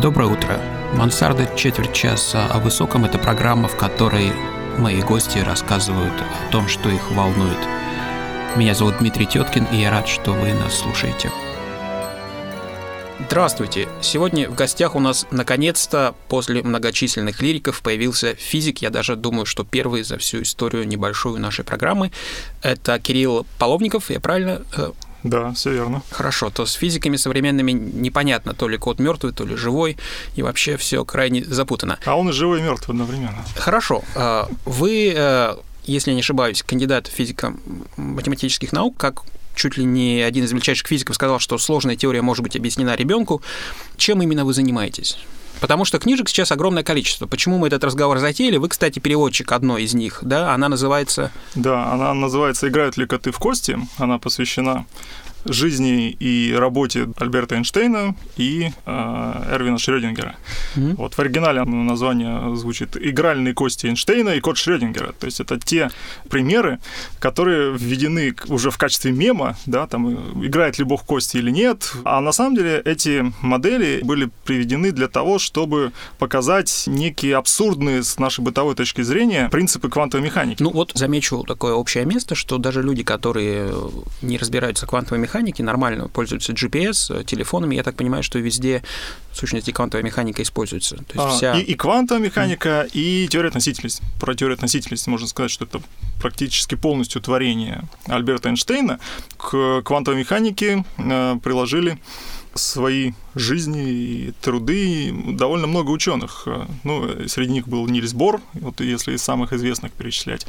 Доброе утро. Мансарда четверть часа о высоком – это программа, в которой мои гости рассказывают о том, что их волнует. Меня зовут Дмитрий Теткин, и я рад, что вы нас слушаете. Здравствуйте! Сегодня в гостях у нас наконец-то после многочисленных лириков появился физик. Я даже думаю, что первый за всю историю небольшую нашей программы. Это Кирилл Половников, я правильно э, да, все верно. Хорошо, то с физиками современными непонятно, то ли кот мертвый, то ли живой, и вообще все крайне запутано. А он и живой, и мертвый одновременно. Хорошо. А, вы, э, если не ошибаюсь, кандидат физико-математических наук, как чуть ли не один из величайших физиков сказал, что сложная теория может быть объяснена ребенку. Чем именно вы занимаетесь? Потому что книжек сейчас огромное количество. Почему мы этот разговор затеяли? Вы, кстати, переводчик одной из них, да? Она называется... Да, она называется «Играют ли коты в кости?». Она посвящена жизни и работе Альберта Эйнштейна и э, Эрвина Шрёдингера. Mm-hmm. Вот в оригинале название звучит «Игральные кости Эйнштейна и кот Шрёдингера». То есть это те примеры, которые введены уже в качестве мема, да, там играет ли бог кости или нет. А на самом деле эти модели были приведены для того, чтобы показать некие абсурдные с нашей бытовой точки зрения принципы квантовой механики. Ну вот замечу такое общее место, что даже люди, которые не разбираются в квантовой механике, механики нормально пользуются GPS, э, телефонами. Я так понимаю, что везде, в сущности, квантовая механика используется. То есть а, вся... и, и квантовая механика, mm. и теория относительности. Про теорию относительности можно сказать, что это практически полностью творение Альберта Эйнштейна. К квантовой механике э, приложили свои жизни и труды довольно много ученых. Ну, среди них был Нильс Бор, вот если из самых известных перечислять.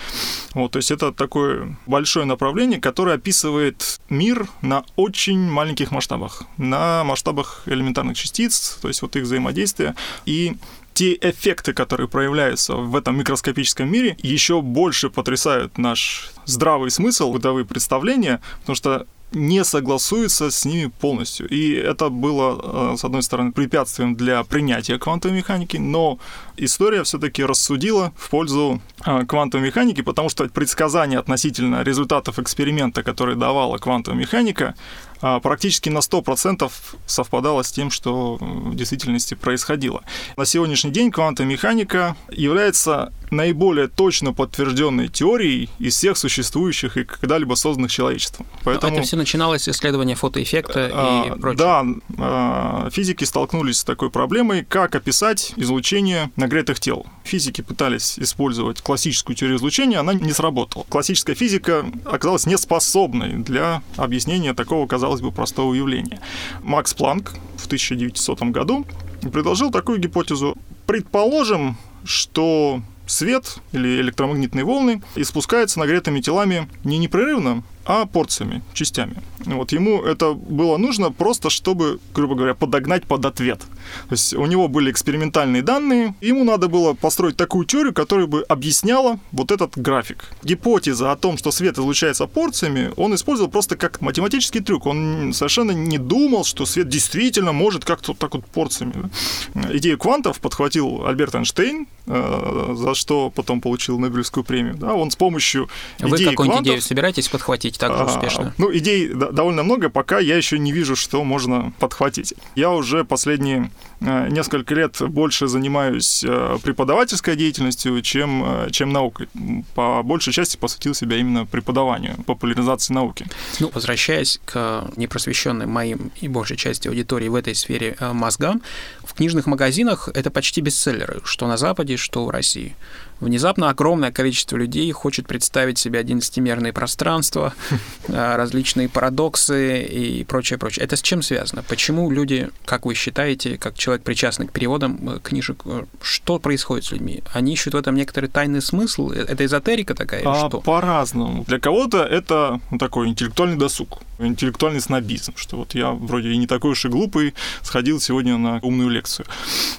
Вот, то есть это такое большое направление, которое описывает мир на очень маленьких масштабах, на масштабах элементарных частиц, то есть вот их взаимодействия. И те эффекты, которые проявляются в этом микроскопическом мире, еще больше потрясают наш здравый смысл, бытовые представления, потому что не согласуется с ними полностью. И это было, э, с одной стороны, препятствием для принятия квантовой механики, но история все-таки рассудила в пользу э, квантовой механики, потому что предсказания относительно результатов эксперимента, который давала квантовая механика, э, практически на 100% совпадало с тем, что в действительности происходило. На сегодняшний день квантовая механика является наиболее точно подтвержденной теорией из всех существующих и когда-либо созданных человечеством. Поэтому... Это все начиналось с исследования фотоэффекта а, и прочее. Да, а, физики столкнулись с такой проблемой, как описать излучение нагретых тел. Физики пытались использовать классическую теорию излучения, она не сработала. Классическая физика оказалась неспособной для объяснения такого, казалось бы, простого явления. Макс Планк в 1900 году предложил такую гипотезу. Предположим, что свет или электромагнитные волны испускаются нагретыми телами не непрерывно, а порциями, частями. Вот ему это было нужно просто, чтобы, грубо говоря, подогнать под ответ. То есть у него были экспериментальные данные, ему надо было построить такую теорию, которая бы объясняла вот этот график. Гипотеза о том, что свет излучается порциями, он использовал просто как математический трюк. Он совершенно не думал, что свет действительно может как-то вот так вот порциями. Идею квантов подхватил Альберт Эйнштейн, э, за что потом получил Нобелевскую премию. Да, он с помощью Вы идеи какую-нибудь идею собираетесь подхватить? Быть так же а, успешно? Ну, идей довольно много, пока я еще не вижу, что можно подхватить. Я уже последние э, несколько лет больше занимаюсь э, преподавательской деятельностью, чем, э, чем наукой. По большей части посвятил себя именно преподаванию, популяризации науки. Ну, возвращаясь к непросвещенным моим и большей части аудитории в этой сфере мозгам, в книжных магазинах это почти бестселлеры, что на Западе, что в России. Внезапно огромное количество людей хочет представить себе одиннадцатимерные пространства, э, различные парадоксы и прочее, прочее. Это с чем связано? Почему люди, как вы считаете, как человек причастный к переводам э, книжек, э, что происходит с людьми? Они ищут в этом некоторый тайный смысл? Это эзотерика такая или а, что? По-разному. Для кого-то это ну, такой интеллектуальный досуг, интеллектуальный снобизм, что вот я вроде и не такой уж и глупый, сходил сегодня на умную лекцию.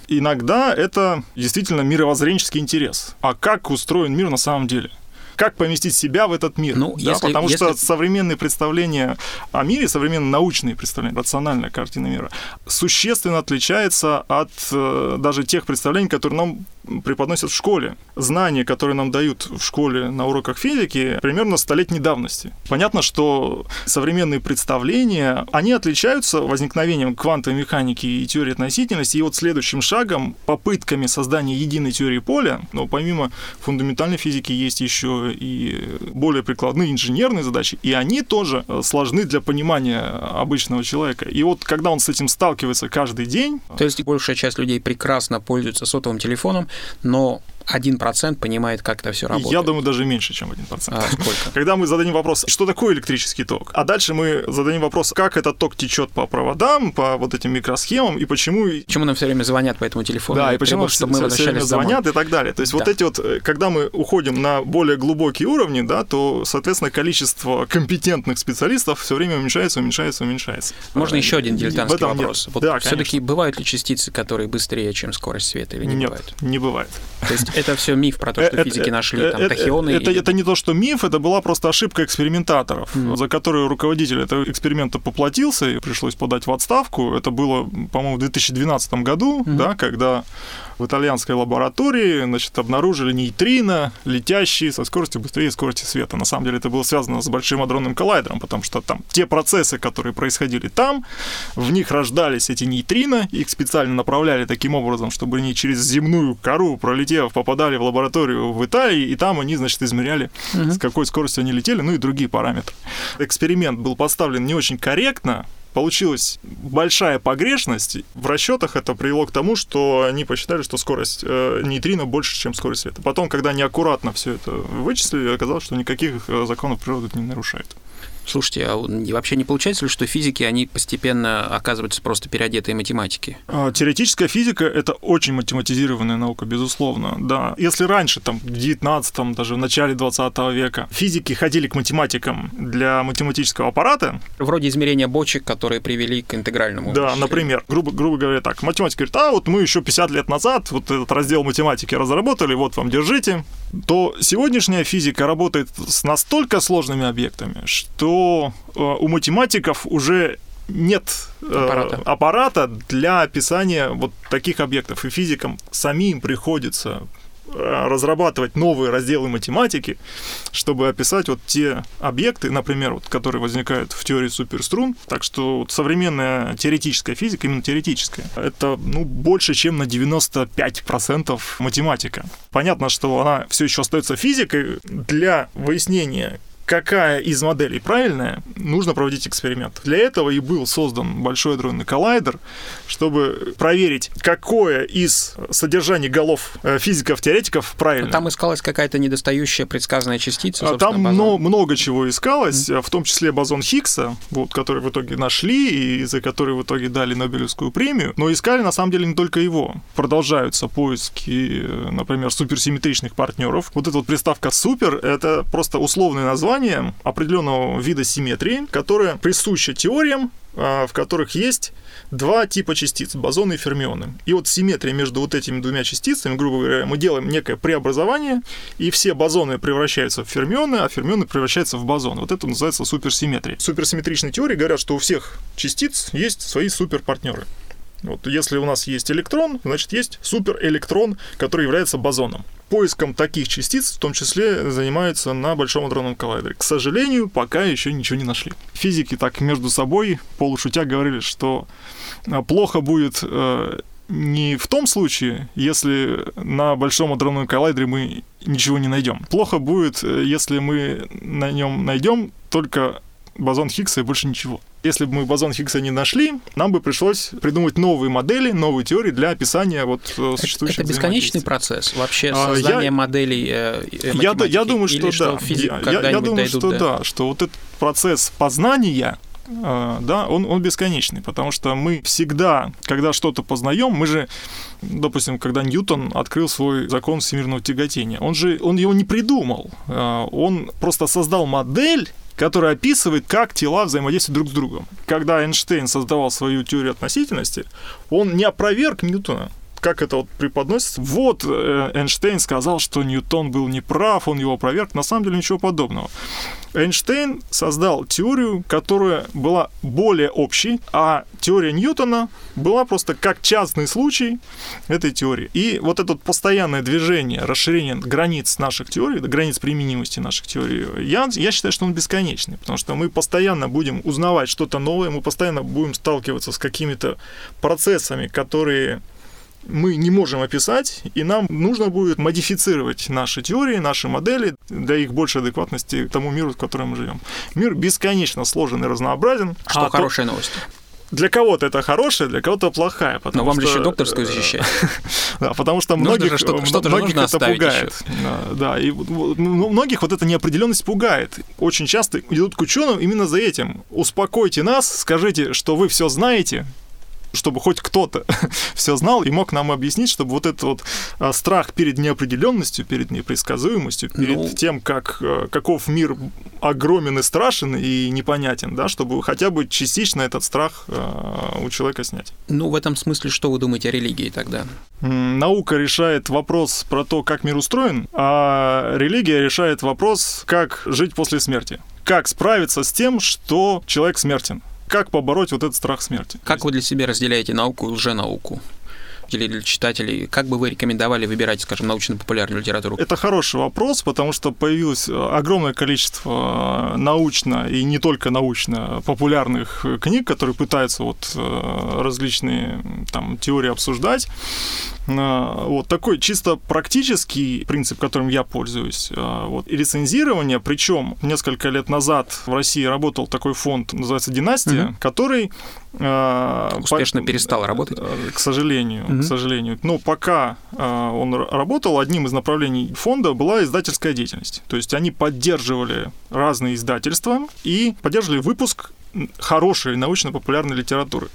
Иногда это действительно мировоззренческий интерес а как устроен мир на самом деле как поместить себя в этот мир. Ну, да, если, потому если... что современные представления о мире, современные научные представления, рациональная картина мира, существенно отличается от э, даже тех представлений, которые нам преподносят в школе. Знания, которые нам дают в школе на уроках физики, примерно столетней давности. Понятно, что современные представления, они отличаются возникновением квантовой механики и теории относительности, и вот следующим шагом, попытками создания единой теории поля, но помимо фундаментальной физики есть еще и более прикладные инженерные задачи, и они тоже сложны для понимания обычного человека. И вот когда он с этим сталкивается каждый день... То есть большая часть людей прекрасно пользуются сотовым телефоном, но 1% понимает, как это все работает. Я думаю, даже меньше, чем 1%. А сколько? Когда мы зададим вопрос, что такое электрический ток, а дальше мы зададим вопрос, как этот ток течет по проводам, по вот этим микросхемам, и почему... Почему нам все время звонят по этому телефону? Да, и почему требуют, чтобы мы все время звонят домой. и так далее. То есть да. вот эти вот, э, когда мы уходим на более глубокие уровни, да, то, соответственно, количество компетентных специалистов все время уменьшается, уменьшается, уменьшается. Можно еще один дилетантский вопрос. Нет. Вот да, все-таки бывают ли частицы, которые быстрее, чем скорость света, или не Нет, бывает? не бывает. То есть это все миф про то, что это, физики нашли там тахионы. Это, это не то, что миф, это была просто ошибка экспериментаторов, mm. за которую руководитель этого эксперимента поплатился и пришлось подать в отставку. Это было, по-моему, в 2012 году, mm-hmm. да, когда в итальянской лаборатории значит, обнаружили нейтрино, летящие со скоростью быстрее скорости света. На самом деле это было связано с Большим адронным коллайдером, потому что там те процессы, которые происходили там, в них рождались эти нейтрино, их специально направляли таким образом, чтобы они через земную кору, пролетев, попадали в лабораторию в Италии, и там они, значит, измеряли, uh-huh. с какой скоростью они летели, ну и другие параметры. Эксперимент был поставлен не очень корректно, получилась большая погрешность. В расчетах это привело к тому, что они посчитали, что скорость э, нейтрино больше, чем скорость света. Потом, когда неаккуратно все это вычислили, оказалось, что никаких э, законов природы это не нарушает. Слушайте, а вообще не получается ли, что физики, они постепенно оказываются просто переодетые математики? А, теоретическая физика — это очень математизированная наука, безусловно, да. Если раньше, там, в 19 даже в начале 20 века, физики ходили к математикам для математического аппарата... Вроде измерения бочек, которые привели к интегральному Да, например, грубо, грубо говоря так, математик говорит, а вот мы еще 50 лет назад вот этот раздел математики разработали, вот вам, держите, то сегодняшняя физика работает с настолько сложными объектами, что э, у математиков уже нет э, аппарата. аппарата для описания вот таких объектов. И физикам самим приходится разрабатывать новые разделы математики, чтобы описать вот те объекты, например, вот, которые возникают в теории суперструн. Так что вот современная теоретическая физика, именно теоретическая, это ну, больше, чем на 95% математика. Понятно, что она все еще остается физикой для выяснения какая из моделей правильная, нужно проводить эксперимент. Для этого и был создан Большой адронный коллайдер, чтобы проверить, какое из содержаний голов э, физиков-теоретиков правильно. Там искалась какая-то недостающая предсказанная частица, а Там много, много чего искалось, mm-hmm. в том числе бозон Хиггса, вот, который в итоге нашли и за который в итоге дали Нобелевскую премию. Но искали, на самом деле, не только его. Продолжаются поиски, э, например, суперсимметричных партнеров. Вот эта вот приставка «супер» — это просто условное название, название определенного вида симметрии, которая присуща теориям, а, в которых есть два типа частиц, бозоны и фермионы. И вот симметрия между вот этими двумя частицами, грубо говоря, мы делаем некое преобразование, и все бозоны превращаются в фермионы, а фермионы превращаются в бозоны. Вот это называется суперсимметрией. В суперсимметричной теории говорят, что у всех частиц есть свои суперпартнеры. Вот если у нас есть электрон, значит есть суперэлектрон, который является бозоном поиском таких частиц, в том числе, занимаются на Большом адронном коллайдере. К сожалению, пока еще ничего не нашли. Физики так между собой, полушутя, говорили, что э, плохо будет э, не в том случае, если на Большом адронном коллайдере мы ничего не найдем. Плохо будет, э, если мы на нем найдем только бозон Хиггса и больше ничего. Если бы мы бозон Хиггса не нашли, нам бы пришлось придумать новые модели, новые теории для описания вот э, существующих Это бесконечный процесс вообще создание а, моделей э, я, я думаю, что да. я, я думаю, что до... да, что вот этот процесс познания э, да, он, он бесконечный, потому что мы всегда, когда что-то познаем, мы же, допустим, когда Ньютон открыл свой закон всемирного тяготения, он же, он его не придумал, э, он просто создал модель, который описывает, как тела взаимодействуют друг с другом. Когда Эйнштейн создавал свою теорию относительности, он не опроверг Ньютона, как это вот преподносится. Вот э, Эйнштейн сказал, что Ньютон был неправ, он его опроверг. На самом деле ничего подобного. Эйнштейн создал теорию, которая была более общей, а теория Ньютона была просто как частный случай этой теории. И вот это постоянное движение, расширение границ наших теорий, границ применимости наших теорий, я, я считаю, что он бесконечный, потому что мы постоянно будем узнавать что-то новое, мы постоянно будем сталкиваться с какими-то процессами, которые мы не можем описать, и нам нужно будет модифицировать наши теории, наши модели для их большей адекватности тому миру, в котором мы живем. Мир бесконечно сложен и разнообразен. Что а хорошая то... новость. Для кого-то это хорошая, для кого-то плохая. Но вам что... же еще докторскую э, защищать. да, потому что многих, что что многих это пугает. Да, да, и ну, многих вот эта неопределенность пугает. Очень часто идут к ученым именно за этим. Успокойте нас, скажите, что вы все знаете, чтобы хоть кто-то все знал и мог нам объяснить, чтобы вот этот вот а, страх перед неопределенностью, перед непредсказуемостью, перед ну... тем, как, э, каков мир огромен и страшен и непонятен, да, чтобы хотя бы частично этот страх э, у человека снять. Ну, в этом смысле, что вы думаете о религии тогда? Наука решает вопрос про то, как мир устроен, а религия решает вопрос, как жить после смерти. Как справиться с тем, что человек смертен как побороть вот этот страх смерти. Как вы для себя разделяете науку и лженауку? Или для читателей, как бы вы рекомендовали выбирать, скажем, научно-популярную литературу? Это хороший вопрос, потому что появилось огромное количество научно и не только научно популярных книг, которые пытаются вот э, различные там теории обсуждать. Э, вот такой чисто практический принцип, которым я пользуюсь. Э, вот, рецензирование, причем несколько лет назад в России работал такой фонд, называется «Династия», угу. который э, успешно по, перестал работать. К сожалению, угу. К сожалению. Но пока он работал, одним из направлений фонда была издательская деятельность. То есть они поддерживали разные издательства и поддерживали выпуск хорошей научно-популярной литературы.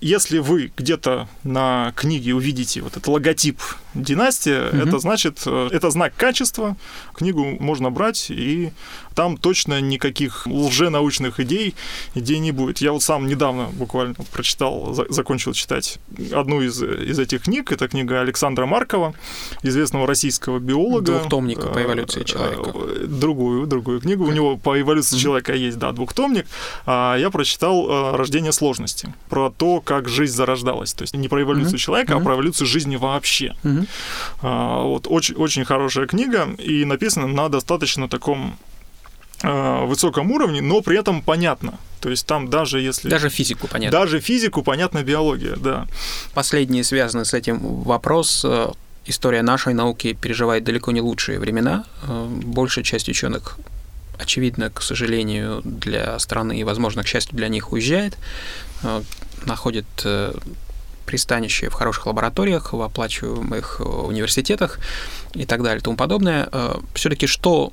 Если вы где-то на книге увидите вот этот логотип династия, угу. это значит, э, это знак качества, книгу можно брать, и там точно никаких лженаучных идей, идей не будет. Я вот сам недавно буквально прочитал, закончил читать одну из, из этих книг, это книга Александра Маркова, известного российского биолога. Двухтомник по эволюции человека. Э, другую, другую книгу. У него по эволюции человека есть, да, двухтомник. А я прочитал э, «Рождение сложности», про то, как жизнь зарождалась. То есть не про эволюцию человека, а про эволюцию жизни вообще. А, вот, очень, очень хорошая книга, и написана на достаточно таком а, высоком уровне, но при этом понятно. То есть там даже если... Даже физику понятно. Даже физику понятна биология, да. Последний связанный с этим вопрос. Э, история нашей науки переживает далеко не лучшие времена. Э, большая часть ученых очевидно, к сожалению, для страны и, возможно, к счастью для них уезжает, э, находит пристанище в хороших лабораториях, в оплачиваемых университетах и так далее и тому подобное. Э, Все-таки что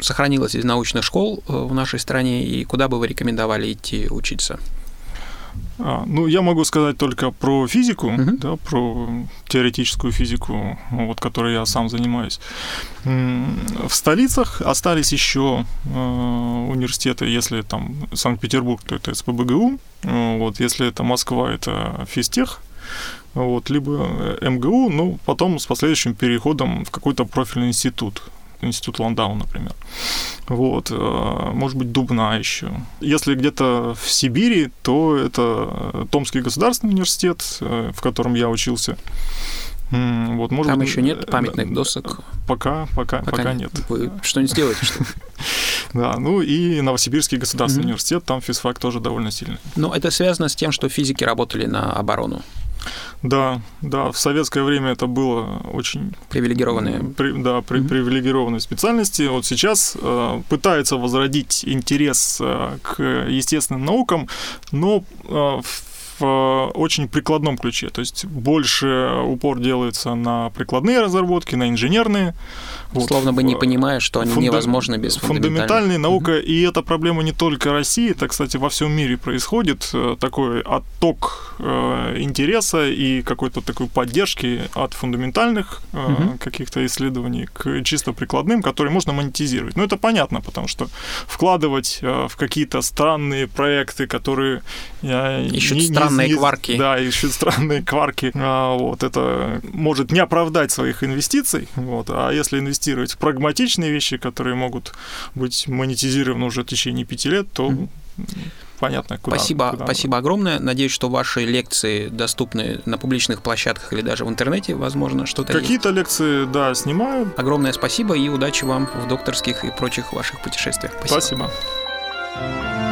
сохранилось из научных школ э, в нашей стране и куда бы вы рекомендовали идти учиться? А, ну, я могу сказать только про физику, uh-huh. да, про теоретическую физику, вот, которой я сам занимаюсь. В столицах остались еще э, университеты, если там Санкт-Петербург, то это СПБГУ, вот, если это Москва, это физтех, вот, либо МГУ, ну, потом с последующим переходом в какой-то профильный институт институт Ландау, например. Вот, э, может быть, Дубна еще. Если где-то в Сибири, то это Томский государственный университет, э, в котором я учился. Вот, может Там быть, еще нет памятных э, досок? Пока, пока, пока, пока нет. Вы что-нибудь сделаете, что Да, ну и Новосибирский государственный университет, там физфак тоже довольно сильный. Но это связано с тем, что физики работали на оборону. Да, да, в советское время это было очень... Привилегированные. При, да, при, mm-hmm. привилегированные специальности. Вот сейчас э, пытаются возродить интерес э, к естественным наукам, но э, в в очень прикладном ключе. То есть больше упор делается на прикладные разработки, на инженерные. Вот, Словно бы не понимая, что они фунда... невозможны без фундаментальной наука. И эта проблема не только России, это, кстати, во всем мире происходит. Э, такой отток э, интереса и какой-то такой поддержки от фундаментальных угу. каких-то исследований к чисто прикладным, которые можно монетизировать. Ну, это понятно, потому что вкладывать в какие-то странные проекты, которые Ищут не, странные странные не, кварки. Да, ищут странные кварки. А, вот, это может не оправдать своих инвестиций. Вот, а если инвестировать в прагматичные вещи, которые могут быть монетизированы уже в течение пяти лет, то mm-hmm понятно, куда. Спасибо, куда спасибо огромное. Надеюсь, что ваши лекции доступны на публичных площадках или даже в интернете, возможно, что-то Какие-то есть. лекции, да, снимаю. Огромное спасибо и удачи вам в докторских и прочих ваших путешествиях. Спасибо. спасибо.